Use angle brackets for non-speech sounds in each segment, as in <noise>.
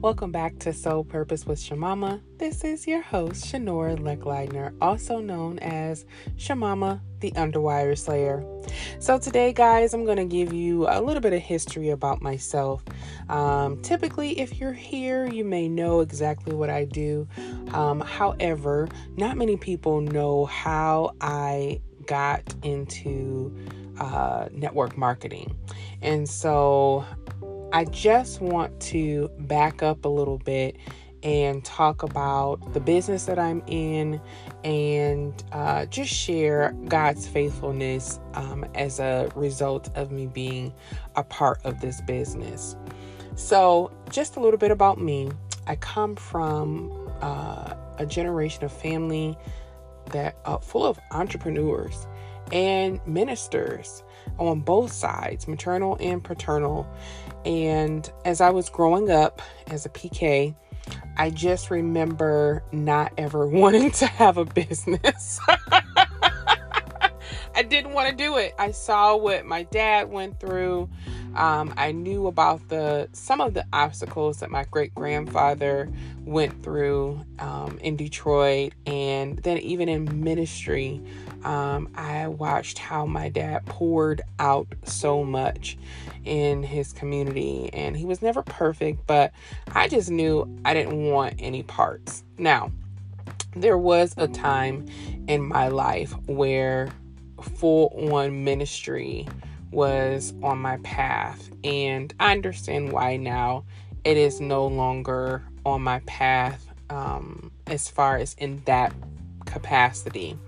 Welcome back to Soul Purpose with Shamama. This is your host, Shanora Leckleidner, also known as Shamama, the Underwire Slayer. So, today, guys, I'm going to give you a little bit of history about myself. Um, typically, if you're here, you may know exactly what I do. Um, however, not many people know how I got into uh, network marketing. And so I just want to back up a little bit and talk about the business that I'm in and uh, just share God's faithfulness um, as a result of me being a part of this business. So, just a little bit about me. I come from uh, a generation of family that uh, full of entrepreneurs and ministers on both sides, maternal and paternal. And as I was growing up as a PK, I just remember not ever <laughs> wanting to have a business. <laughs> I didn't want to do it. I saw what my dad went through. Um, I knew about the some of the obstacles that my great grandfather went through um, in Detroit, and then even in ministry, um, I watched how my dad poured out so much in his community, and he was never perfect, but I just knew I didn't want any parts. Now, there was a time in my life where full on ministry was on my path, and I understand why now it is no longer on my path um, as far as in that capacity.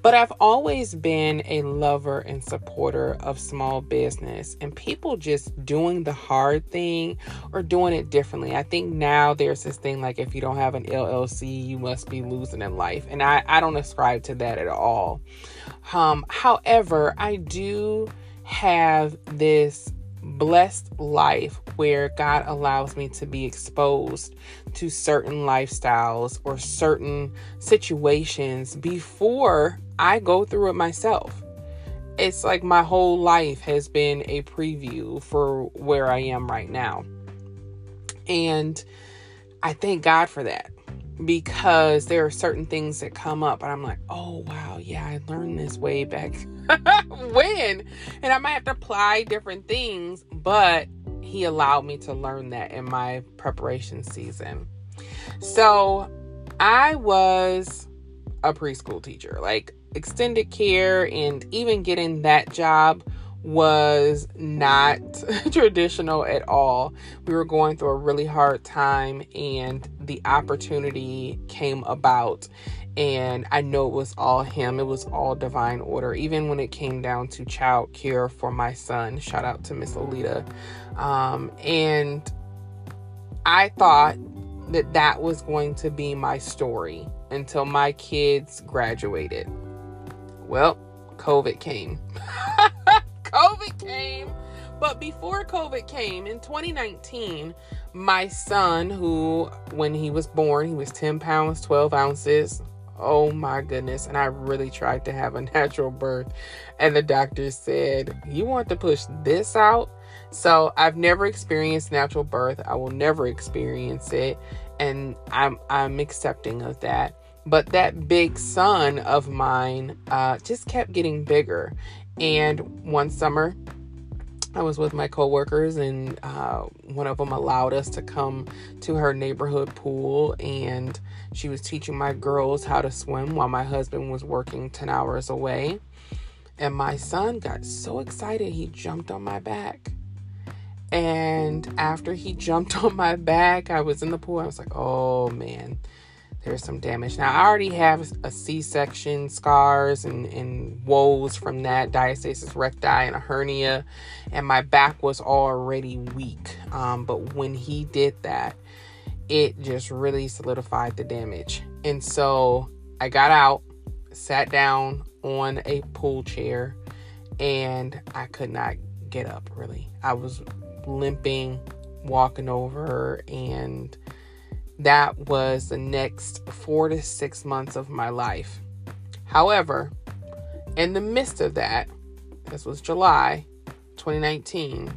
But I've always been a lover and supporter of small business and people just doing the hard thing or doing it differently. I think now there's this thing like if you don't have an LLC, you must be losing in life. And I, I don't ascribe to that at all. Um, however, I do have this blessed life where God allows me to be exposed to certain lifestyles or certain situations before I go through it myself. It's like my whole life has been a preview for where I am right now. And I thank God for that because there are certain things that come up and I'm like, oh wow, yeah, I learned this way back <laughs> when. And I might have to apply different things, but he allowed me to learn that in my preparation season. So I was a preschool teacher, like extended care, and even getting that job was not <laughs> traditional at all. We were going through a really hard time, and the opportunity came about. And I know it was all him, it was all divine order. Even when it came down to child care for my son, shout out to Miss Alita. Um, and I thought that that was going to be my story until my kids graduated. Well, COVID came. <laughs> COVID came. But before COVID came in 2019, my son, who when he was born, he was 10 pounds, 12 ounces. Oh my goodness. And I really tried to have a <laughs> natural birth. And the doctor said, You want to push this out? So I've never experienced natural birth. I will never experience it. And I'm I'm accepting of that. But that big son of mine uh, just kept getting bigger. And one summer, I was with my coworkers, and uh, one of them allowed us to come to her neighborhood pool, and she was teaching my girls how to swim while my husband was working 10 hours away. And my son got so excited, he jumped on my back. And after he <laughs> jumped on my back, I was in the pool. I was like, oh man, there's some damage. Now, I already have a C section, scars, and, and woes from that, diastasis recti, and a hernia, and my back was already weak. Um, but when he did that, it just really solidified the damage. And so I got out, sat down on a pool chair, and I could not get up really. I was limping, walking over, and that was the next four to six months of my life. However, in the midst of that, this was July 2019,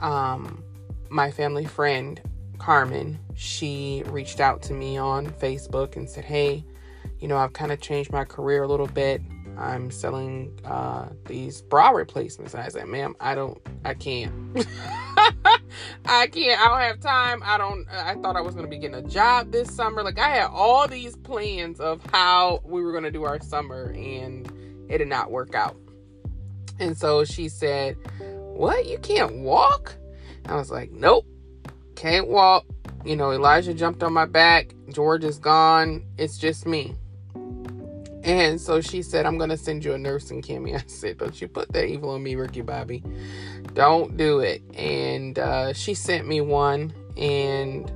um, my family friend Carmen, she reached out to me on Facebook and said, Hey, you know, I've kind of changed my career a little bit. I'm selling uh, these bra replacements. And I said, ma'am, I don't, I can't. <laughs> I can't. I don't have time. I don't, I thought I was to be getting a job this summer. Like, I had all these plans of how we were to do our summer, and it did not work out. And so she said, What? You can't walk? I was like, Nope, can't walk. You know, Elijah jumped on my back. George is gone. It's just me. And so she said, I'm going to send you a nursing cami. <laughs> I said, Don't you put that evil on me, Ricky Bobby. Don't do it. And uh, she sent me one, and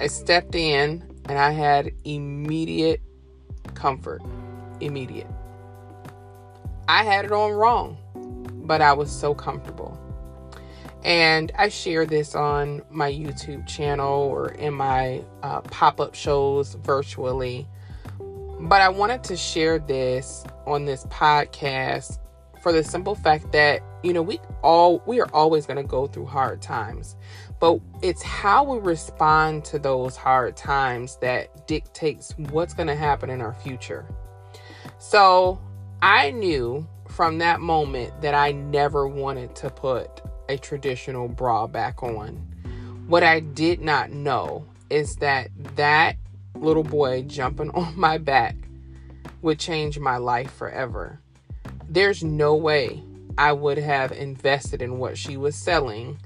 I stepped in, and I had immediate comfort. Immediate. I had it on wrong, but I was so comfortable. And I share this on my YouTube channel or in my uh, pop up shows virtually but I wanted to share this on this podcast for the simple fact that, you know, we all we are always going to go through hard times. But it's how we respond to those hard times that dictates what's going to happen in our future. So, I knew from that moment that I never wanted to put a traditional bra back on. What I did not know is that that little boy jumping <laughs> on my back would change my life forever. There's no way I would have invested in what she was selling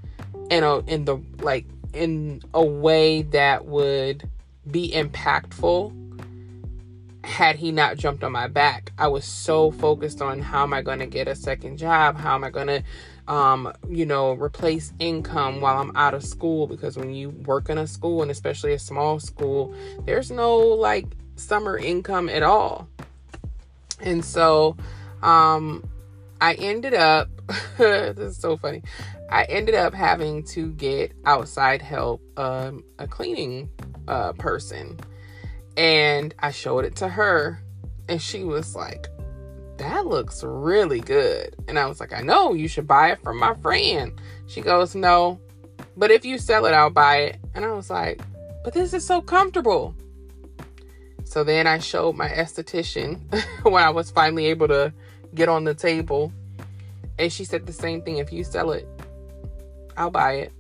in a in the like in a way that would be impactful had he not jumped on my back. I was so focused on how am I going to get a second job? How am I going to um, you know, replace income while I'm out of school because when you work in a school and especially a small school, there's no like summer income at all. And so um I ended up <laughs> this is so funny. I ended up having to get outside help, um, a cleaning uh, person. And I showed it to her, and she was like, that looks really good. And I was like, I know, you should buy it from my friend. She goes, No, but if you sell it, I'll buy it. And I was like, But this is so comfortable. So then I showed my esthetician <laughs> when I was finally able to get on the table. And she said the same thing if you sell it, I'll buy it.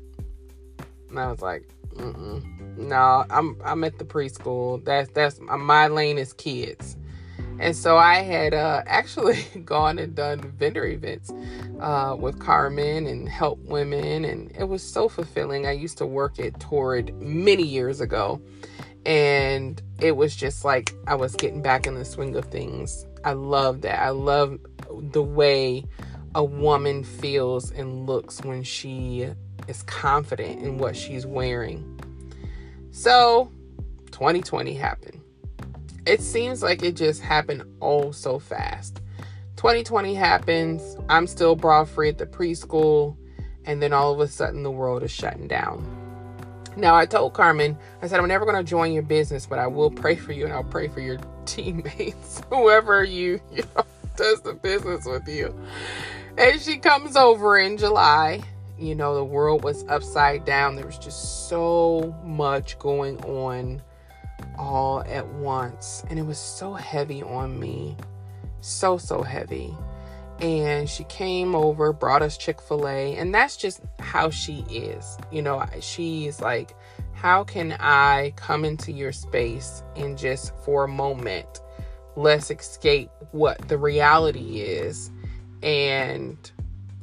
And I was like, Mm-mm. no, I'm I'm at the preschool. That's that's my lane is kids. And so I had uh, <laughs> actually gone and done vendor events uh, with Carmen and help women, and it was so fulfilling. I used to work at Torrid many years ago, and it was just like I was getting back in the swing of things. I love that. I love the way a woman feels and looks when she is confident in what she's wearing. So, 2020 happened it seems like it just happened all so fast. 2020 happens. I'm still bra free at the preschool. And then all of a sudden, the world is shutting down. Now, I told Carmen, I said, I'm never going to join your business, but I will pray for you and I'll pray for your <laughs> teammates, <laughs> whoever you, you know, <laughs> does the business with you. And she comes over in July. You know, the world was upside down. There was just so much going on all at once. And it was so heavy on me. So, so heavy. And she came over, brought us Chick fil A. And that's just how she is. You know, she's like, how can I come into your space and just for a moment, let's escape what the reality is and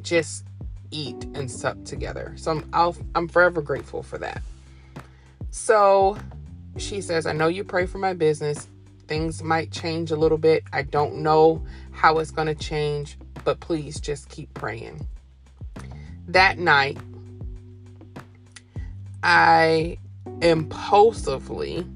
just eat and sup together. So I'm I'll, I'm forever grateful for that. So she says, I know you pray for my business. Things might change a little bit. I don't know how it's going to change, but please just keep praying. That night, I impulsively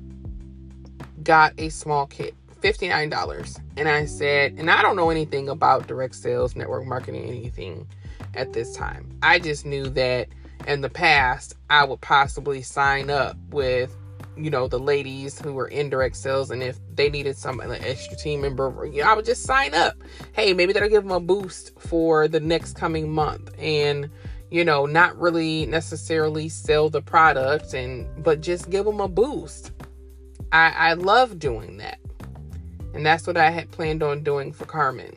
got a small kit, $59. And I said, and I don't know anything about direct sales, network marketing, anything at this time. I just knew that in the past, I would possibly sign up with you know the ladies who were in direct sales and if they needed some an extra team member you know i would just sign up hey maybe that'll give them a boost for the next coming month and you know, not really necessarily sell the product and but just give them a boost. I, I love doing that. And that's what I had planned on doing for Carmen.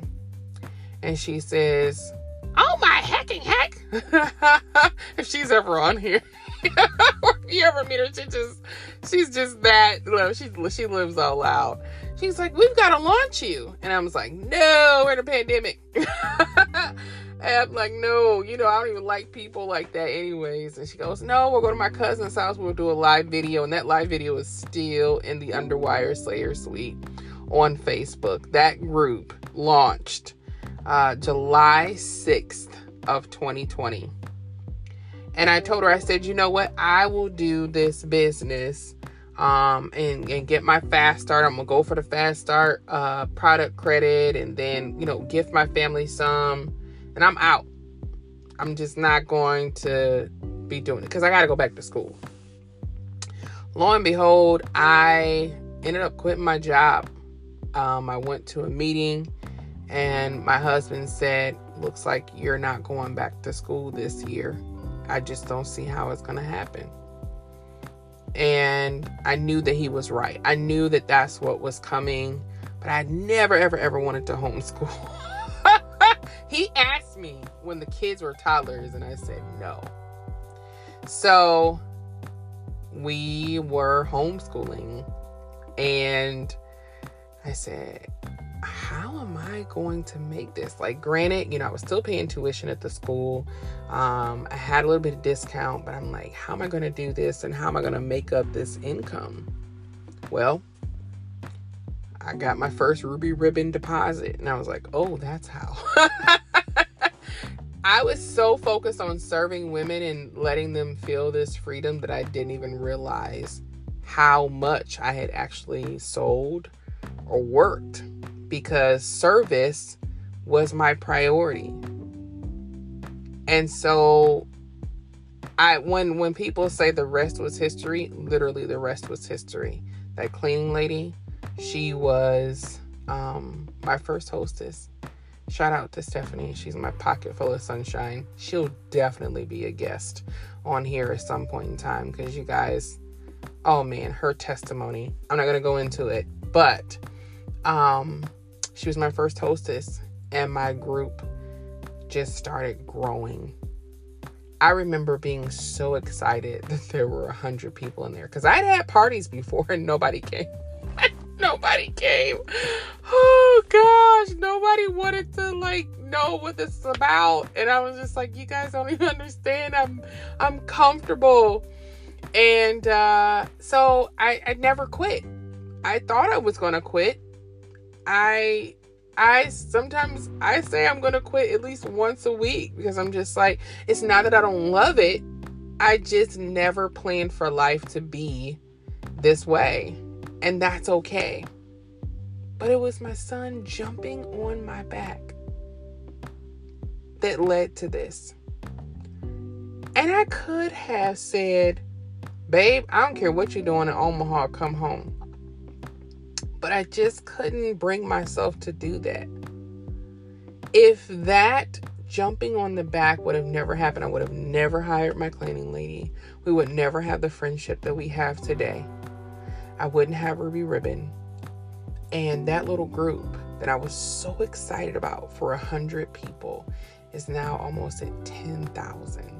And she says, Oh my hecking heck. <laughs> if she's ever on here. <laughs> you ever meet her, she just she's just that you know, she she lives all out. She's like, We've gotta launch you. And I was like, No, we're in a pandemic. <laughs> And I'm like, no, you know, I don't even like people like that, anyways. And she goes, no, we'll go to my cousin's house. We'll do a live video. And that live video is still in the Underwire Slayer Suite on Facebook. That group launched uh, July 6th of 2020. And I told her, I said, you know what? I will do this business um, and, and get my fast start. I'm going to go for the fast start uh, product credit and then, you know, gift my family some and I'm out. I'm just not going to be doing it because I got to go back to school. Lo and behold, I ended up quitting my job. Um, I went to a meeting and my husband said, Looks like you're not going back to school this year. I just don't see how it's going to happen. And I knew that he was right. I knew that that's what was coming, but I never, ever, ever wanted to homeschool. <laughs> He asked me when the kids were toddlers, and I said no. So we were homeschooling, and I said, how am I going to make this? Like, granted, you know, I was still paying tuition at the school. Um, I had a little bit of discount, but I'm like, how am I going to do this and how am I going to make up this income? Well, I got my first Ruby Ribbon deposit, and I was like, oh, that's how. <laughs> I was so focused on serving women and letting them feel this freedom that I didn't even realize how much I had actually sold or worked because service was my priority. And so I when when people say the rest was history, literally the rest was history. That cleaning lady, she was um, my first hostess. Shout out to Stephanie. She's my pocket full of sunshine. She'll definitely be a guest on here at some point in time because you guys, oh man, her testimony. I'm not going to go into it, but um, she was my first hostess and my group just started growing. I remember being so excited <laughs> that there were a hundred people in there because I'd had parties before and nobody came. <laughs> nobody came. Oh gosh, nobody wanted to like know what this is about. And I was just like, you guys don't even understand. I'm I'm comfortable. And uh so I, I never quit. I thought I was gonna quit. I I sometimes I say I'm gonna quit at least once a week because I'm just like it's not that I don't love it. I just never planned for life to be this way. And that's okay. But it was my son jumping on my back that led to this. And I could have said, Babe, I don't care what you're doing in Omaha, come home. But I just couldn't bring myself to do that. If that jumping on the back would have never happened, I would have never hired my cleaning lady. We would never have the friendship that we have today. I wouldn't have Ruby Ribbon. And that little group that I was so excited about for a hundred people is now almost at 10,000.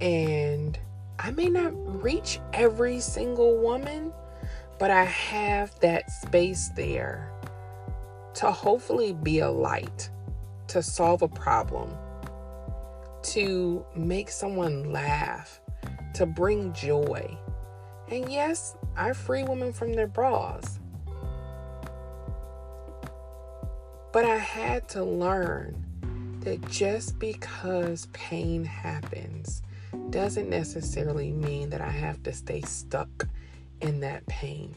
And I may not reach every single woman, but I have that space there to hopefully be a light, to solve a problem, to make someone laugh, to bring joy. And yes, I free women from their bras. But I had to learn that just because pain happens doesn't necessarily mean that I have to stay stuck in that pain.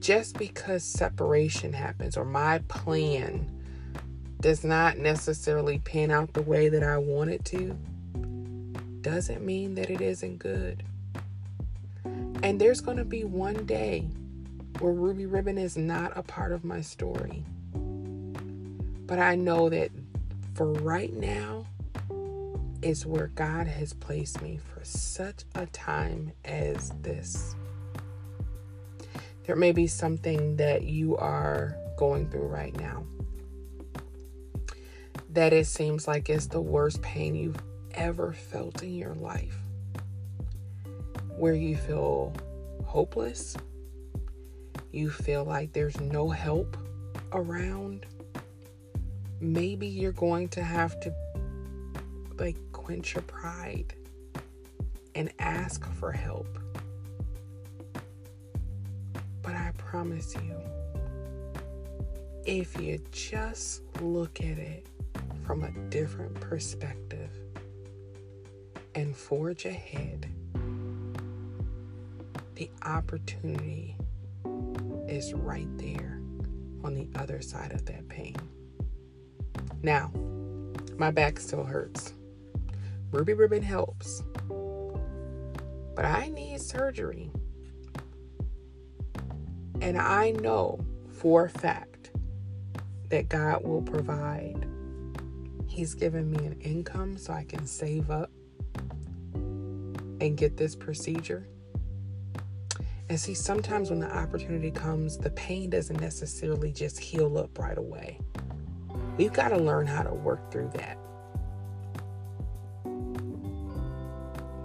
Just because separation happens or my plan does not necessarily pan out the way that I want it to, doesn't mean that it isn't good. And there's going to be one day where Ruby Ribbon is not a part of my story. But I know that for right now is where God has placed me for such a time as this. There may be something that you are going through right now that it seems like it's the worst pain you've ever felt in your life, where you feel hopeless, you feel like there's no help around. Maybe you're going to have to like quench your pride and ask for help. But I promise you, if you just look at it from a different perspective and forge ahead, the opportunity is right there on the other side of that pain. Now, my back still hurts. Ruby Ribbon helps. But I need surgery. And I know for a fact that God will provide. He's given me an income so I can save up and get this procedure. And see, sometimes when the opportunity comes, the pain doesn't necessarily just heal up right away. We've got to learn how to work through that.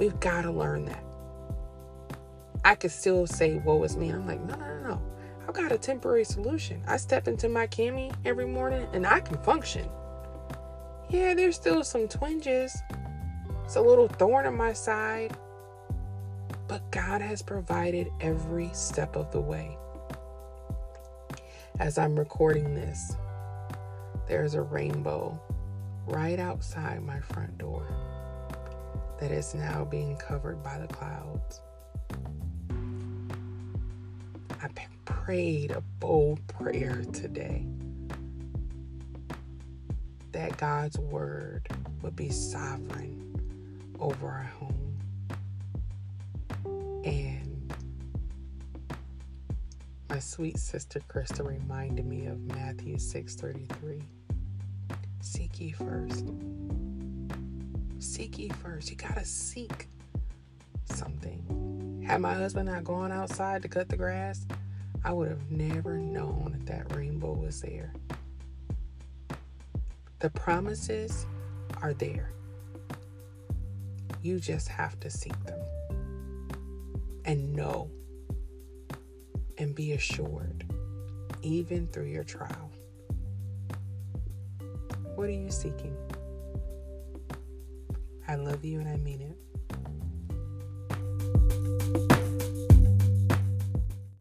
We've got to learn that. I could still say, woe is me. I'm like, no, no, no, no. I've got a temporary solution. I step into my cami every morning and I can function. Yeah, there's still some twinges. It's a little thorn in my side. But God has provided every step of the way. As I'm recording this, there's a rainbow right outside my front door that is now being covered by the clouds. I prayed a bold prayer today that God's word would be sovereign over our home. And my sweet sister Krista reminded me of Matthew 6:33. Seek ye first. Seek ye first. You gotta seek something. Had my husband not gone outside to cut the grass, I would have never known that that rainbow was there. The promises are there. You just have to seek them and know and be assured, even through your trial. What are you seeking? I love you and I mean it.